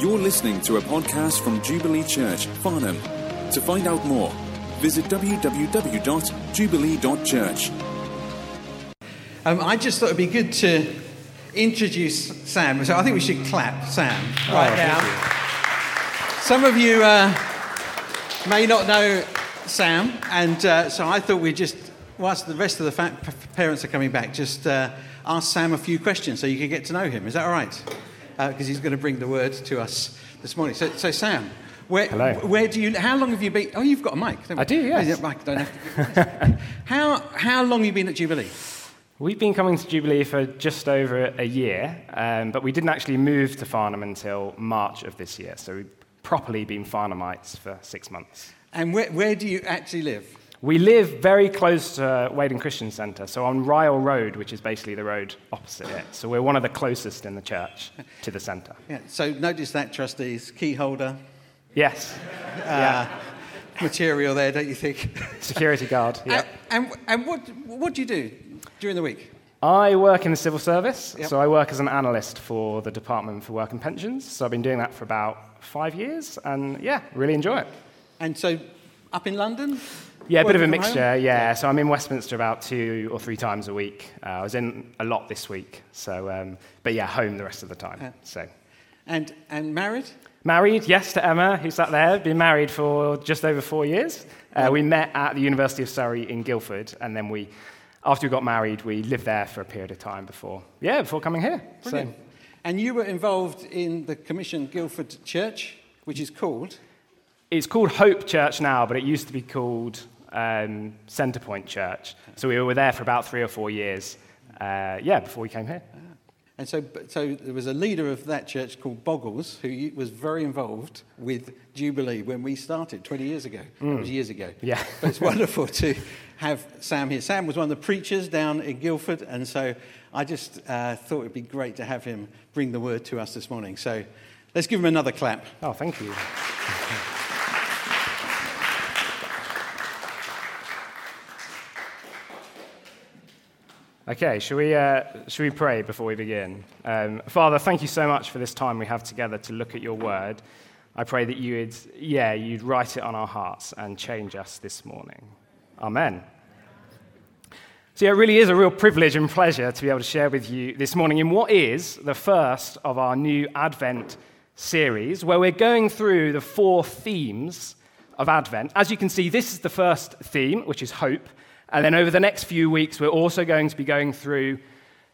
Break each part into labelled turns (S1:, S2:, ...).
S1: You're listening to a podcast from Jubilee Church, Farnham. To find out more, visit www.jubilee.church.
S2: Um, I just thought it'd be good to introduce Sam. So I think we should clap Sam right now. Some of you uh, may not know Sam, and uh, so I thought we'd just, whilst the rest of the fa- parents are coming back, just uh, ask Sam a few questions so you can get to know him. Is that all right? Because he's going to bring the word to us this morning. So, so Sam. Where,
S3: Hello.
S2: where do you? How long have you been? Oh, you've got a mic. don't
S3: I do, yes.
S2: Yeah, Mike, don't have how how long have you been at Jubilee?
S3: We've been coming to Jubilee for just over a year, um, but we didn't actually move to Farnham until March of this year. So we've properly been Farnhamites for six months.
S2: And where, where do you actually live?
S3: We live very close to Wading Christian Centre, so on Ryle Road, which is basically the road opposite it. So we're one of the closest in the church to the centre.
S2: Yeah, so notice that, trustees, key holder,
S3: Yes. Uh, yeah.
S2: material there, don't you think?
S3: Security guard. Yeah.
S2: And, and, and what, what do you do during the week?
S3: I work in the civil service,
S2: Yep.
S3: so I work as an analyst for the Department for Work and Pensions. So I've been doing that for about five years, and yeah, really enjoy it.
S2: And so up in London?
S3: Yeah, a bit of a mixture. Yeah. so I'm in Westminster about two or three times a week. Uh, I was in a lot this week, so um, but yeah, home the rest of the time.
S2: Yeah.
S3: So
S2: And, and married?
S3: married, yes, to Emma, who's sat there. Been married for just over four years. Uh, we met at the University of Surrey in Guildford, and then we, after we got married, we lived there for a period of time before, yeah, before coming here. So-
S2: Brilliant. And you were involved in the Commission Guildford Church, which is called?
S3: It's called Hope Church now, but it used to be called um, Centrepoint Church. So we were there for about three or four years, uh, yeah, before we came here.
S2: And so, so there was a leader of that church called Boggles who was very involved with Jubilee when we started 20 years ago. It was years ago.
S3: Yeah.
S2: But it's wonderful to have Sam here. Sam was one of the preachers down in Guildford, and so I just uh, thought it'd be great to have him bring the word to us this morning. So let's give him another clap.
S3: Oh, thank you. Okay, shall we, uh, shall we pray before we begin? Um, Father, thank you so much for this time we have together to look at your word. I pray that you would, yeah, you'd write it on our hearts and change us this morning. Amen. So, yeah, it really is a real privilege and pleasure to be able to share with you this morning in what is the first of our new Advent series, where we're going through the four themes of Advent. As you can see, this is the first theme, which is hope. And then over the next few weeks, we're also going to be going through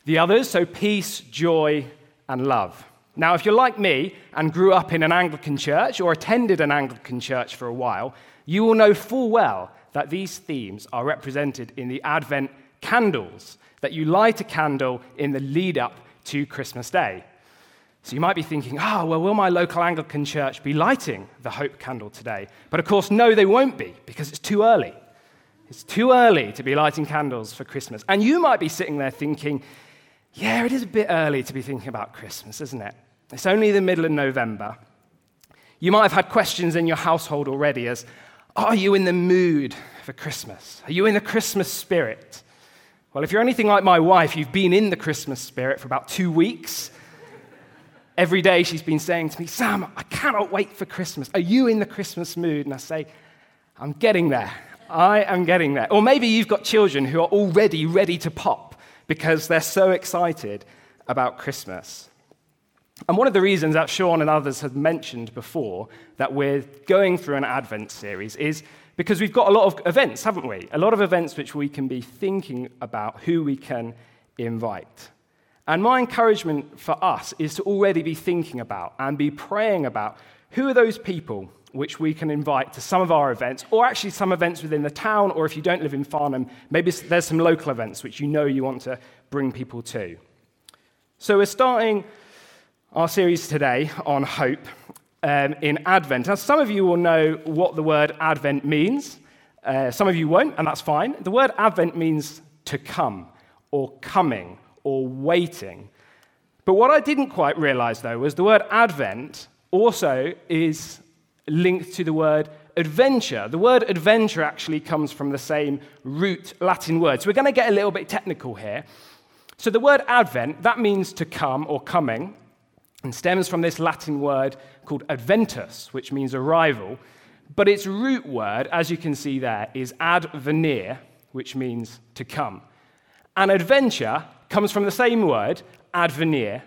S3: the others, so peace, joy, and love. Now, if you're like me and grew up in an Anglican church or attended an Anglican church for a while, you will know full well that these themes are represented in the Advent candles, that you light a candle in the lead up to Christmas Day. So you might be thinking, oh, well, will my local Anglican church be lighting the hope candle today? But of course, no, they won't be because it's too early. It's too early to be lighting candles for Christmas. And you might be sitting there thinking, yeah, it is a bit early to be thinking about Christmas, isn't it? It's only the middle of November. You might have had questions in your household already as, are you in the mood for Christmas? Are you in the Christmas spirit? Well, if you're anything like my wife, you've been in the Christmas spirit for about two weeks. Every day she's been saying to me, Sam, I cannot wait for Christmas. Are you in the Christmas mood? And I say, I'm getting there. I am getting there. Or maybe you've got children who are already ready to pop because they're so excited about Christmas. And one of the reasons that Sean and others have mentioned before that we're going through an Advent series is because we've got a lot of events, haven't we? A lot of events which we can be thinking about who we can invite. And my encouragement for us is to already be thinking about and be praying about who are those people which we can invite to some of our events, or actually some events within the town, or if you don't live in Farnham, maybe there's some local events which you know you want to bring people to. So we're starting our series today on hope um, in Advent. Now, some of you will know what the word Advent means. Uh, some of you won't, and that's fine. The word Advent means to come, or coming, or waiting. But what I didn't quite realize, though, was the word Advent also is linked to the word adventure. The word adventure actually comes from the same root Latin word. So we're going to get a little bit technical here. So the word Advent, that means to come or coming. and stems from this Latin word called adventus, which means arrival. But its root word, as you can see there, is advenire, which means to come. And adventure comes from the same word, advenire,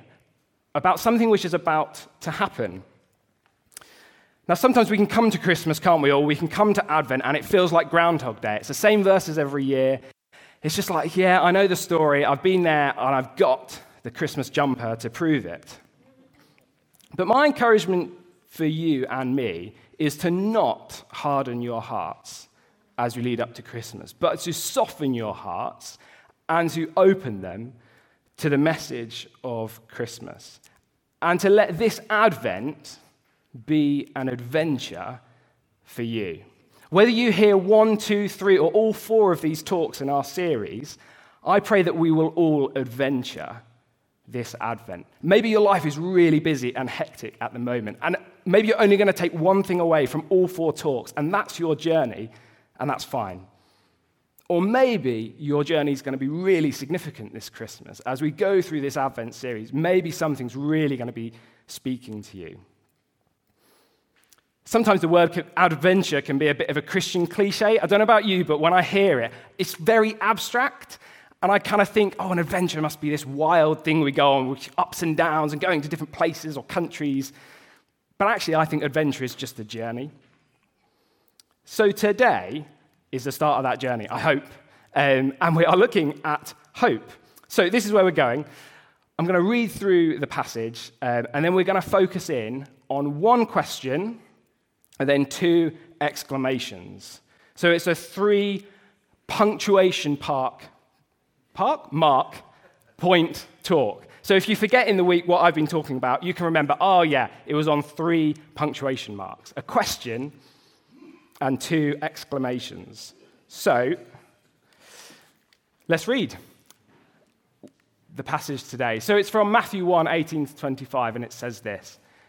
S3: about something which is about to happen. Now, sometimes we can come to Christmas, can't we? Or we can come to Advent and it feels like Groundhog Day. It's the same verses every year. It's just like, yeah, I know the story. I've been there and I've got the Christmas jumper to prove it. But my encouragement for you and me is to not harden your hearts as we lead up to Christmas, but to soften your hearts and to open them to the message of Christmas. And to let this Advent be an adventure for you. Whether you hear one, two, three, or all four of these talks in our series, I pray that we will all adventure this Advent. Maybe your life is really busy and hectic at the moment, and maybe you're only going to take one thing away from all four talks, and that's your journey, and that's fine. Or maybe your journey is going to be really significant this Christmas. As we go through this Advent series, maybe something's really going to be speaking to you. Sometimes the word adventure can be a bit of a Christian cliche. I don't know about you, but when I hear it, it's very abstract. And I kind of think, oh, an adventure must be this wild thing we go on, with ups and downs and going to different places or countries. But actually, I think adventure is just a journey. So today is the start of that journey, I hope. Um, and we are looking at hope. So this is where we're going. I'm going to read through the passage, um, and then we're going to focus in on one question and then two exclamations. So it's a three punctuation park Park, mark, point, talk. So if you forget in the week what I've been talking about, you can remember, oh, yeah, it was on three punctuation marks a question and two exclamations. So let's read the passage today. So it's from Matthew 1 18 to 25, and it says this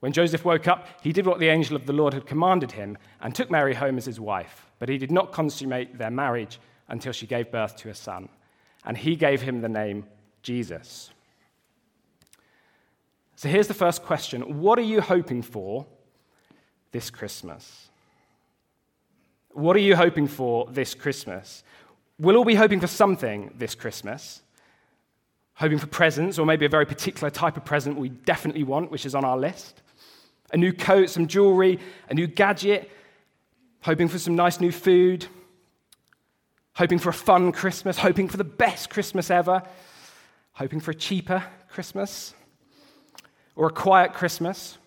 S3: When Joseph woke up, he did what the angel of the Lord had commanded him and took Mary home as his wife. But he did not consummate their marriage until she gave birth to a son, and he gave him the name Jesus. So here's the first question What are you hoping for this Christmas? What are you hoping for this Christmas? We'll all be hoping for something this Christmas. Hoping for presents, or maybe a very particular type of present we definitely want, which is on our list. A new coat, some jewelry, a new gadget. Hoping for some nice new food. Hoping for a fun Christmas. Hoping for the best Christmas ever. Hoping for a cheaper Christmas. Or a quiet Christmas.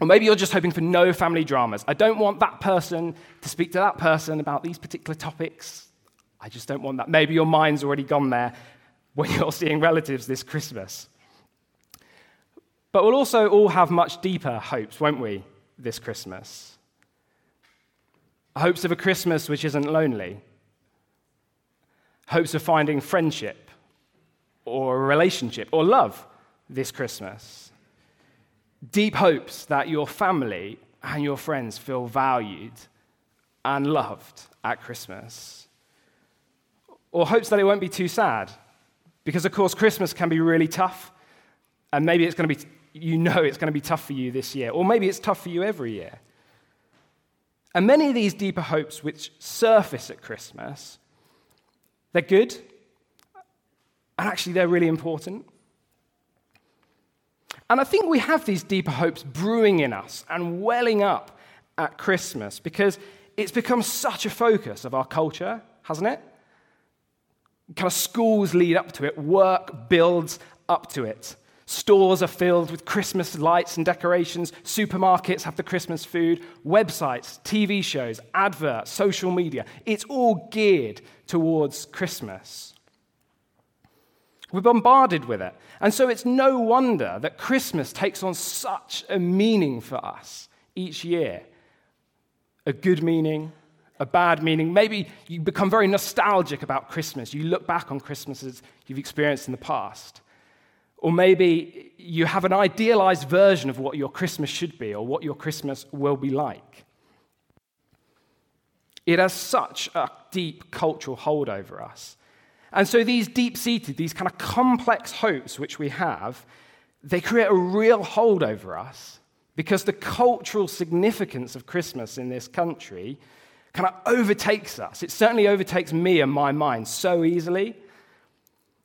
S3: Or maybe you're just hoping for no family dramas. I don't want that person to speak to that person about these particular topics. I just don't want that. Maybe your mind's already gone there when you're seeing relatives this Christmas. But we'll also all have much deeper hopes, won't we, this Christmas? Hopes of a Christmas which isn't lonely. Hopes of finding friendship or a relationship or love this Christmas deep hopes that your family and your friends feel valued and loved at Christmas. Or hopes that it won't be too sad. Because, of course, Christmas can be really tough. And maybe it's going to be, you know, it's going to be tough for you this year. Or maybe it's tough for you every year. And many of these deeper hopes which surface at Christmas, they're good. And actually, they're really important. And I think we have these deeper hopes brewing in us and welling up at Christmas because it's become such a focus of our culture, hasn't it? Kind of schools lead up to it, work builds up to it. Stores are filled with Christmas lights and decorations. Supermarkets have the Christmas food. Websites, TV shows, adverts, social media. It's all geared towards Christmas. We're bombarded with it. And so it's no wonder that Christmas takes on such a meaning for us each year a good meaning, a bad meaning. Maybe you become very nostalgic about Christmas. You look back on Christmases you've experienced in the past. Or maybe you have an idealized version of what your Christmas should be or what your Christmas will be like. It has such a deep cultural hold over us. And so these deep seated, these kind of complex hopes which we have, they create a real hold over us because the cultural significance of Christmas in this country kind of overtakes us. It certainly overtakes me and my mind so easily.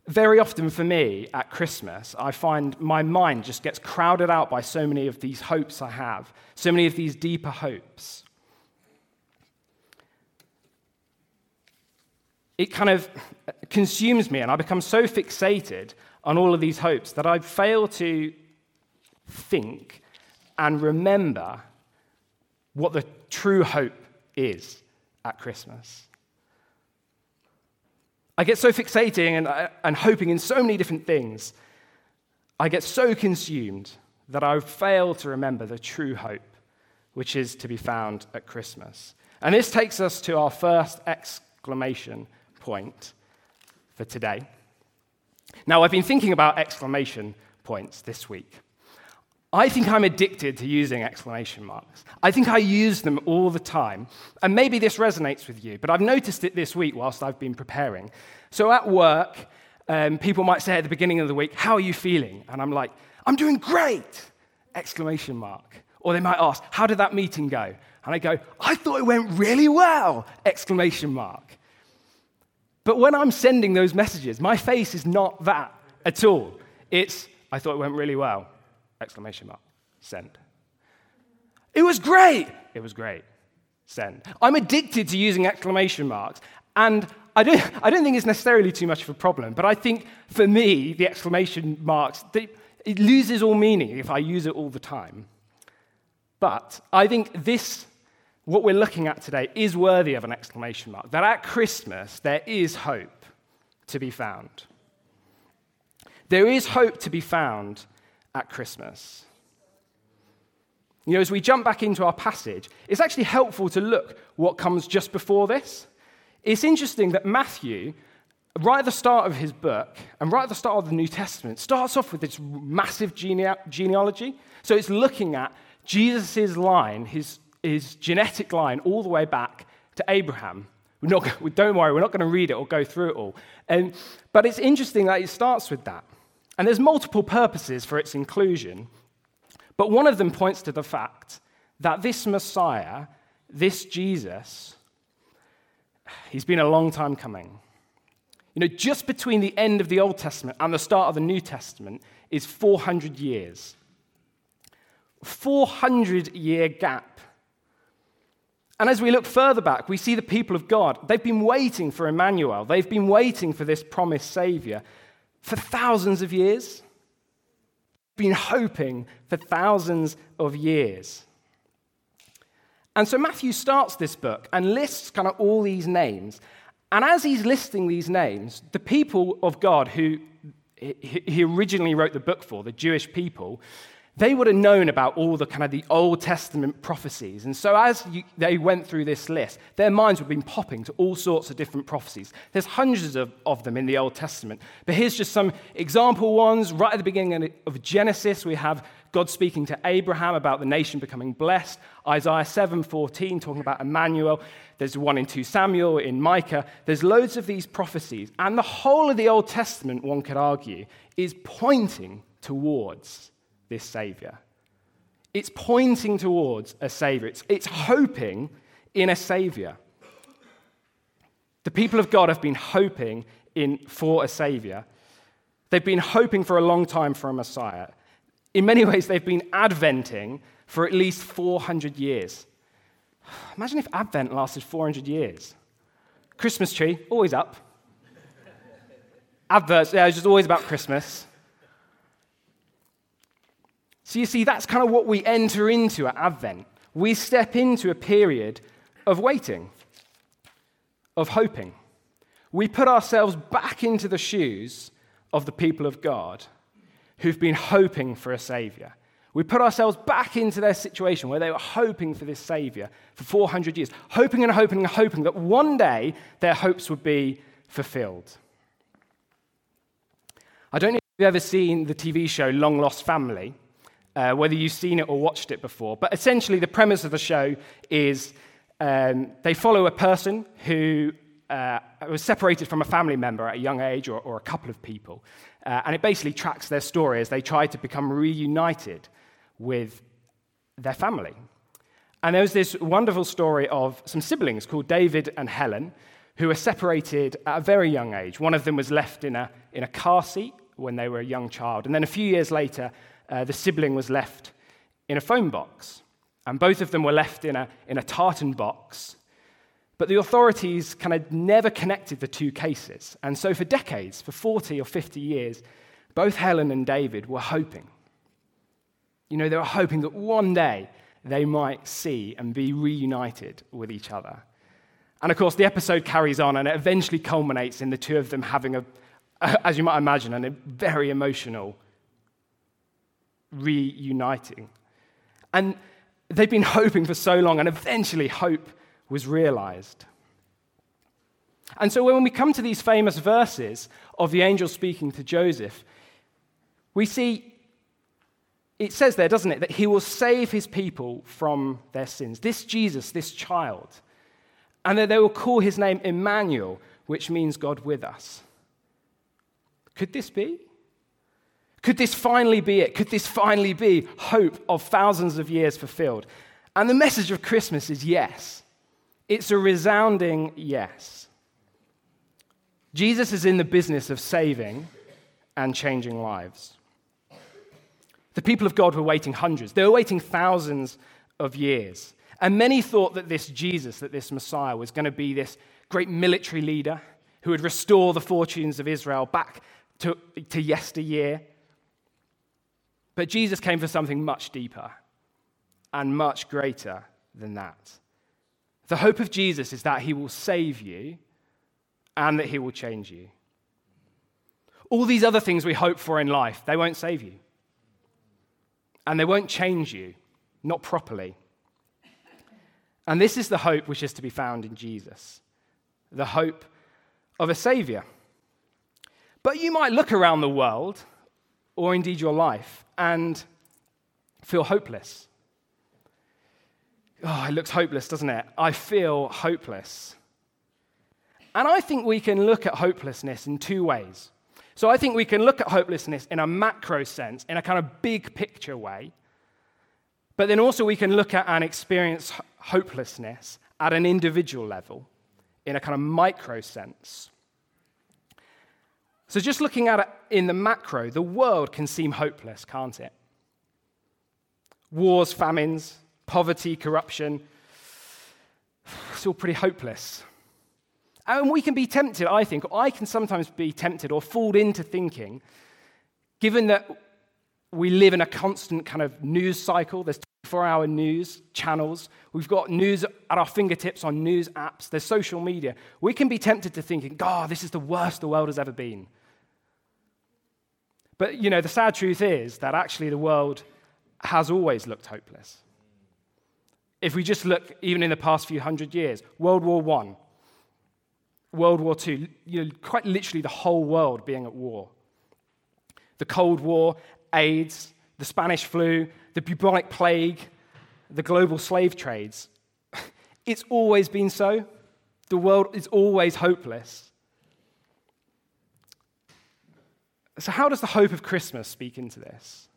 S3: Very often for me at Christmas, I find my mind just gets crowded out by so many of these hopes I have, so many of these deeper hopes. It kind of consumes me, and I become so fixated on all of these hopes that I fail to think and remember what the true hope is at Christmas. I get so fixating and, and hoping in so many different things. I get so consumed that I fail to remember the true hope, which is to be found at Christmas. And this takes us to our first exclamation point for today. Now, I've been thinking about exclamation points this week. I think I'm addicted to using exclamation marks. I think I use them all the time. And maybe this resonates with you, but I've noticed it this week whilst I've been preparing. So at work, um, people might say at the beginning of the week, How are you feeling? And I'm like, I'm doing great! Exclamation mark. Or they might ask, How did that meeting go? And I go, I thought it went really well! Exclamation mark. But when I'm sending those messages, my face is not that at all. It's, I thought it went really well Exclamation mark. Send. It was great. It was great. Send. I'm addicted to using exclamation marks. And I don't, I don't think it's necessarily too much of a problem, but I think for me, the exclamation marks, they, it loses all meaning if I use it all the time. But I think this, what we're looking at today, is worthy of an exclamation mark. That at Christmas, there is hope to be found. There is hope to be found at Christmas. You know, as we jump back into our passage, it's actually helpful to look what comes just before this. It's interesting that Matthew, right at the start of his book, and right at the start of the New Testament, starts off with this massive gene- genealogy. So it's looking at Jesus' line, his, his genetic line, all the way back to Abraham. We're not, don't worry, we're not going to read it or go through it all. And, but it's interesting that it starts with that. And there's multiple purposes for its inclusion, but one of them points to the fact that this Messiah, this Jesus, he's been a long time coming. You know, just between the end of the Old Testament and the start of the New Testament is 400 years. 400 year gap. And as we look further back, we see the people of God. They've been waiting for Emmanuel. They've been waiting for this promised Savior for thousands of years. Been hoping for thousands of years. And so Matthew starts this book and lists kind of all these names. And as he's listing these names, the people of God who he originally wrote the book for, the Jewish people, they would have known about all the kind of the Old Testament prophecies. And so as you, they went through this list, their minds would have been popping to all sorts of different prophecies. There's hundreds of, of them in the Old Testament. But here's just some example ones. Right at the beginning of Genesis, we have God speaking to Abraham about the nation becoming blessed. Isaiah 7:14 talking about Emmanuel. There's one in 2 Samuel, in Micah. There's loads of these prophecies. And the whole of the Old Testament, one could argue, is pointing towards this Savior. It's pointing towards a Savior, it's, it's hoping in a Savior. The people of God have been hoping in, for a Savior. They've been hoping for a long time for a Messiah. In many ways, they've been adventing for at least 400 years. Imagine if Advent lasted 400 years. Christmas tree, always up. adverts, yeah, it's just always about Christmas. So you see, that's kind of what we enter into at Advent. We step into a period of waiting, of hoping. We put ourselves back into the shoes of the people of God who've been hoping for a Savior. We put ourselves back into their situation where they were hoping for this Savior for 400 years, hoping and hoping and hoping that one day their hopes would be fulfilled. I don't know if you've ever seen the TV show Long Lost Family, uh, whether you've seen it or watched it before, but essentially the premise of the show is um, they follow a person who uh, was separated from a family member at a young age or, or a couple of people. Uh, and it basically tracks their story as they try to become reunited with their family. And there was this wonderful story of some siblings called David and Helen who were separated at a very young age. One of them was left in a, in a car seat when they were a young child. And then a few years later, uh, the sibling was left in a phone box. And both of them were left in a, in a tartan box but the authorities kind of never connected the two cases. And so, for decades, for 40 or 50 years, both Helen and David were hoping. You know, they were hoping that one day they might see and be reunited with each other. And of course, the episode carries on and it eventually culminates in the two of them having a, as you might imagine, a very emotional reuniting. And they've been hoping for so long, and eventually hope was realized. And so when we come to these famous verses of the angel speaking to Joseph, we see it says there, doesn't it, that he will save his people from their sins. This Jesus, this child. And that they will call his name Emmanuel, which means God with us. Could this be? Could this finally be it? Could this finally be hope of thousands of years fulfilled? And the message of Christmas is yes. It's a resounding yes. Jesus is in the business of saving and changing lives. The people of God were waiting hundreds, they were waiting thousands of years. And many thought that this Jesus, that this Messiah, was going to be this great military leader who would restore the fortunes of Israel back to, to yesteryear. But Jesus came for something much deeper and much greater than that. The hope of Jesus is that he will save you and that he will change you. All these other things we hope for in life, they won't save you. And they won't change you, not properly. And this is the hope which is to be found in Jesus the hope of a Savior. But you might look around the world, or indeed your life, and feel hopeless. Oh, it looks hopeless, doesn't it? I feel hopeless. And I think we can look at hopelessness in two ways. So I think we can look at hopelessness in a macro sense, in a kind of big picture way. But then also we can look at and experience hopelessness at an individual level, in a kind of micro sense. So just looking at it in the macro, the world can seem hopeless, can't it? Wars, famines, poverty, corruption. It's all pretty hopeless. And we can be tempted, I think, I can sometimes be tempted or fooled into thinking, given that we live in a constant kind of news cycle, there's 24 hour news channels, we've got news at our fingertips on news apps, there's social media. We can be tempted to thinking, God, this is the worst the world has ever been. But, you know, the sad truth is that actually the world has always looked hopeless. If we just look even in the past few hundred years, World War I, World War II, you know, quite literally the whole world being at war. The Cold War, AIDS, the Spanish flu, the bubonic plague, the global slave trades. It's always been so. The world is always hopeless. So, how does the hope of Christmas speak into this?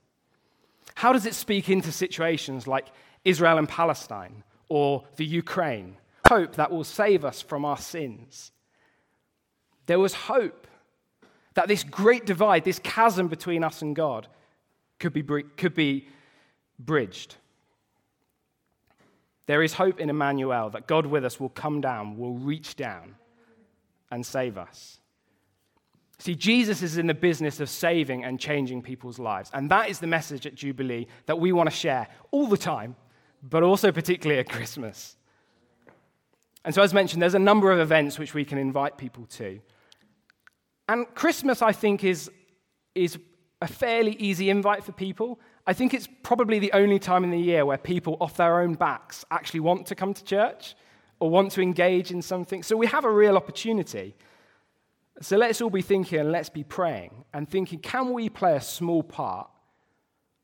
S3: How does it speak into situations like Israel and Palestine or the Ukraine. Hope that will save us from our sins. There was hope that this great divide, this chasm between us and God, could be, could be bridged. There is hope in Emmanuel that God with us will come down, will reach down and save us. See, Jesus is in the business of saving and changing people's lives. And that is the message at Jubilee that we want to share all the time, but also particularly at Christmas. And so, as mentioned, there's a number of events which we can invite people to. And Christmas, I think, is, is a fairly easy invite for people. I think it's probably the only time in the year where people off their own backs actually want to come to church or want to engage in something. So we have a real opportunity. So let's all be thinking and let's be praying and thinking can we play a small part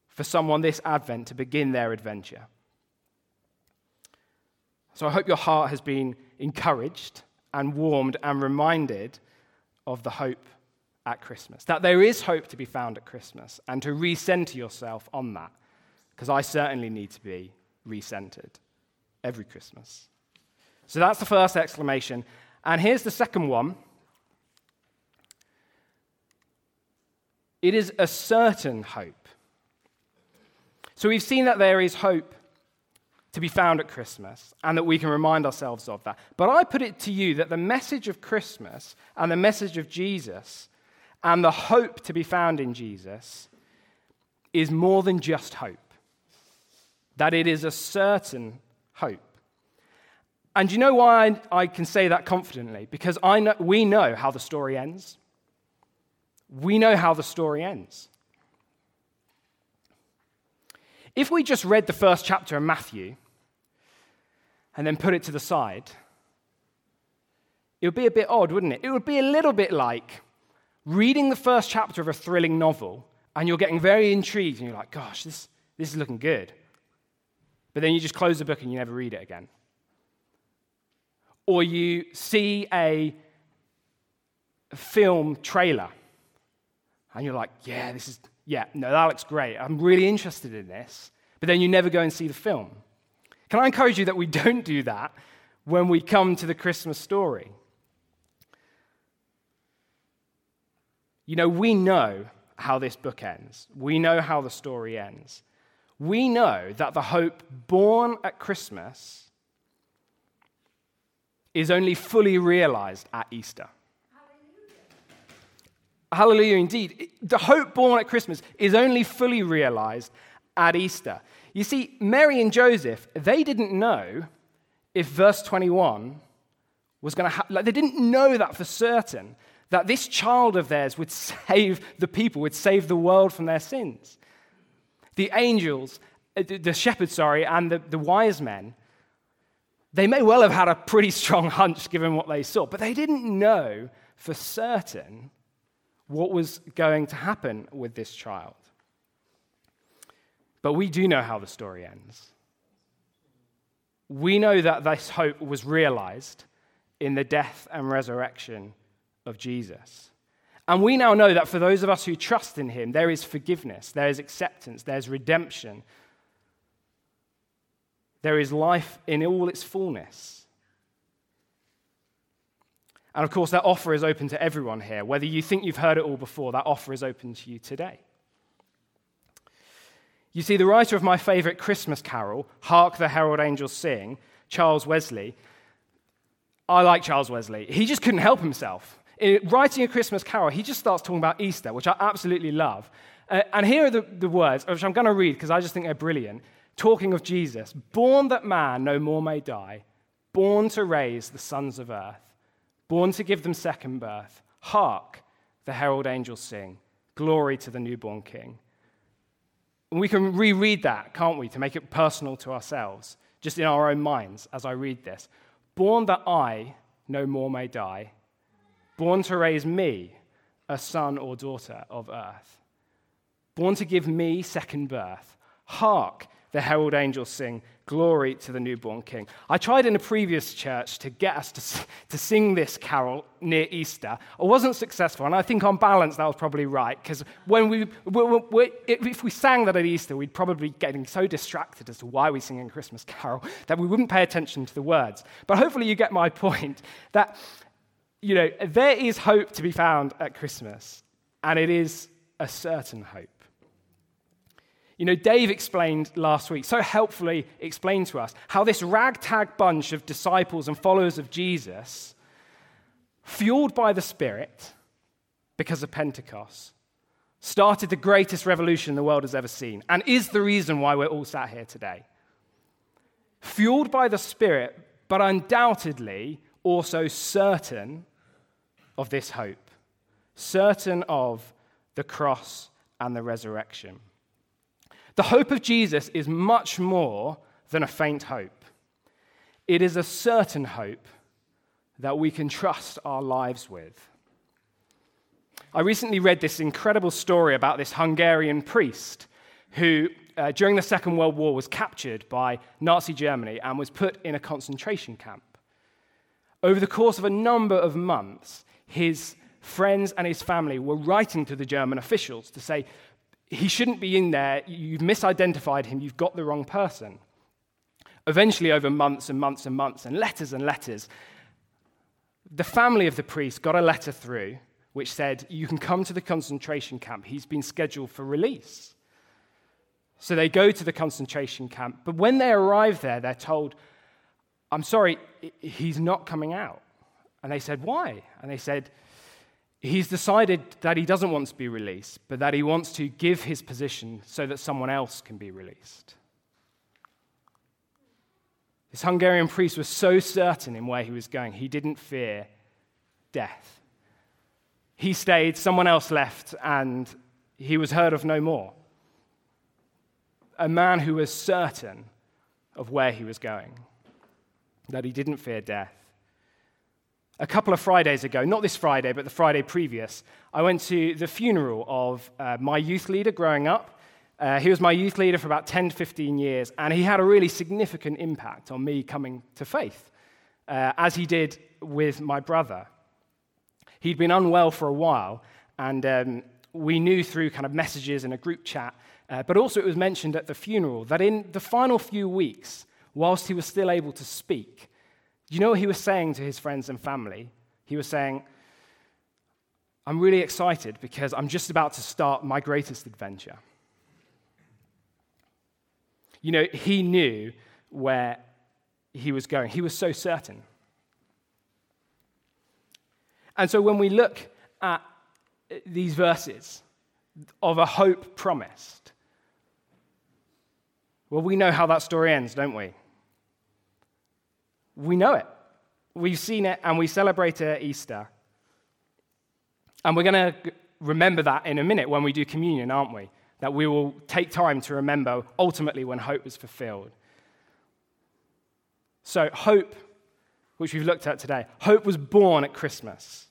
S3: for someone this Advent to begin their adventure? So I hope your heart has been encouraged and warmed and reminded of the hope at Christmas, that there is hope to be found at Christmas, and to recenter yourself on that, because I certainly need to be recentered every Christmas. So that's the first exclamation. And here's the second one it is a certain hope. So we've seen that there is hope to be found at Christmas and that we can remind ourselves of that. But I put it to you that the message of Christmas and the message of Jesus and the hope to be found in Jesus is more than just hope, that it is a certain hope. And you know why I, can say that confidently? Because I know, we know how the story ends. We know how the story ends. If we just read the first chapter of Matthew and then put it to the side, it would be a bit odd, wouldn't it? It would be a little bit like reading the first chapter of a thrilling novel and you're getting very intrigued and you're like, gosh, this, this is looking good. But then you just close the book and you never read it again. Or you see a film trailer and you're like, yeah, this is, yeah, no, that looks great. I'm really interested in this. But then you never go and see the film. Can I encourage you that we don't do that when we come to the Christmas story? You know, we know how this book ends, we know how the story ends. We know that the hope born at Christmas is only fully realized at Easter. Hallelujah, indeed. The hope born at Christmas is only fully realized at Easter. You see, Mary and Joseph, they didn't know if verse 21 was going to happen. Like, they didn't know that for certain, that this child of theirs would save the people, would save the world from their sins. The angels, uh, the shepherds, sorry, and the, the wise men, they may well have had a pretty strong hunch given what they saw, but they didn't know for certain what was going to happen with this child. But we do know how the story ends. We know that this hope was realized in the death and resurrection of Jesus. And we now know that for those of us who trust in him, there is forgiveness, there is acceptance, there's redemption, there is life in all its fullness. And of course, that offer is open to everyone here. Whether you think you've heard it all before, that offer is open to you today. You see, the writer of my favorite Christmas carol, Hark the Herald Angels Sing, Charles Wesley, I like Charles Wesley. He just couldn't help himself. In writing a Christmas carol, he just starts talking about Easter, which I absolutely love. Uh, and here are the, the words, which I'm going to read because I just think they're brilliant. Talking of Jesus, born that man no more may die, born to raise the sons of earth born to give them second birth. Hark, the herald angels sing, glory to the newborn king. And we can reread that, can't we, to make it personal to ourselves, just in our own minds as I read this. Born that I no more may die, born to raise me, a son or daughter of earth, born to give me second birth. Hark, the herald angels sing, Glory to the newborn king. I tried in a previous church to get us to, to sing this carol near Easter. I wasn't successful, and I think on balance that was probably right, because when we, we, we, if we sang that at Easter, we'd probably be getting so distracted as to why we sing a Christmas carol that we wouldn't pay attention to the words. But hopefully you get my point that, you know, there is hope to be found at Christmas, and it is a certain hope. You know, Dave explained last week, so helpfully explained to us, how this ragtag bunch of disciples and followers of Jesus, fueled by the Spirit, because of Pentecost, started the greatest revolution the world has ever seen, and is the reason why we're all sat here today. Fueled by the Spirit, but undoubtedly also certain of this hope, certain of the cross and the resurrection. The hope of Jesus is much more than a faint hope. It is a certain hope that we can trust our lives with. I recently read this incredible story about this Hungarian priest who, uh, during the Second World War, was captured by Nazi Germany and was put in a concentration camp. Over the course of a number of months, his friends and his family were writing to the German officials to say, he shouldn't be in there, you've misidentified him, you've got the wrong person. Eventually, over months and months and months, and letters and letters, the family of the priest got a letter through which said, You can come to the concentration camp. He's been scheduled for release. So they go to the concentration camp. But when they arrive there, they're told, I'm sorry, he's not coming out. And they said, Why? And they said, He's decided that he doesn't want to be released, but that he wants to give his position so that someone else can be released. This Hungarian priest was so certain in where he was going, he didn't fear death. He stayed, someone else left, and he was heard of no more. A man who was certain of where he was going, that he didn't fear death. A couple of Fridays ago, not this Friday, but the Friday previous, I went to the funeral of uh, my youth leader growing up. Uh, he was my youth leader for about 10 to 15 years, and he had a really significant impact on me coming to faith, uh, as he did with my brother. He'd been unwell for a while, and um, we knew through kind of messages in a group chat, uh, but also it was mentioned at the funeral that in the final few weeks, whilst he was still able to speak, you know what he was saying to his friends and family? He was saying, I'm really excited because I'm just about to start my greatest adventure. You know, he knew where he was going, he was so certain. And so when we look at these verses of a hope promised, well, we know how that story ends, don't we? We know it. We've seen it and we celebrate it at Easter. And we're going to remember that in a minute when we do communion, aren't we? That we will take time to remember ultimately when hope was fulfilled. So, hope, which we've looked at today, hope was born at Christmas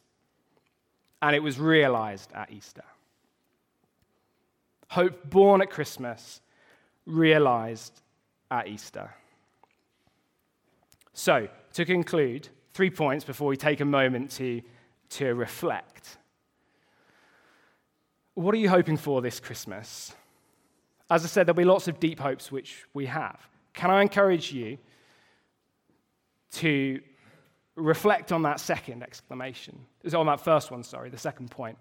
S3: and it was realized at Easter. Hope born at Christmas, realized at Easter. So, to conclude, three points before we take a moment to, to reflect. What are you hoping for this Christmas? As I said, there'll be lots of deep hopes which we have. Can I encourage you to reflect on that second exclamation, on that first one, sorry, the second point,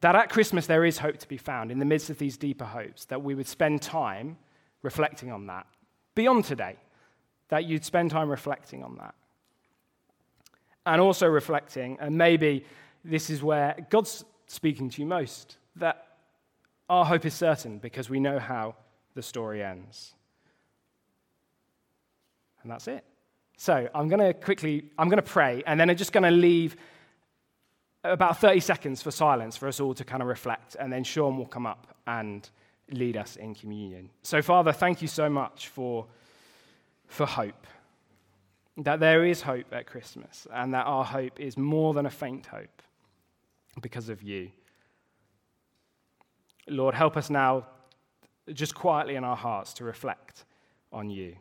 S3: that at Christmas there is hope to be found in the midst of these deeper hopes, that we would spend time reflecting on that beyond today, that you'd spend time reflecting on that. And also reflecting, and maybe this is where God's speaking to you most, that our hope is certain because we know how the story ends. And that's it. So I'm going to quickly, I'm going to pray, and then I'm just going to leave about 30 seconds for silence for us all to kind of reflect, and then Sean will come up and lead us in communion. So, Father, thank you so much for, for hope. That there is hope at Christmas, and that our hope is more than a faint hope because of you. Lord, help us now, just quietly in our hearts, to reflect on you.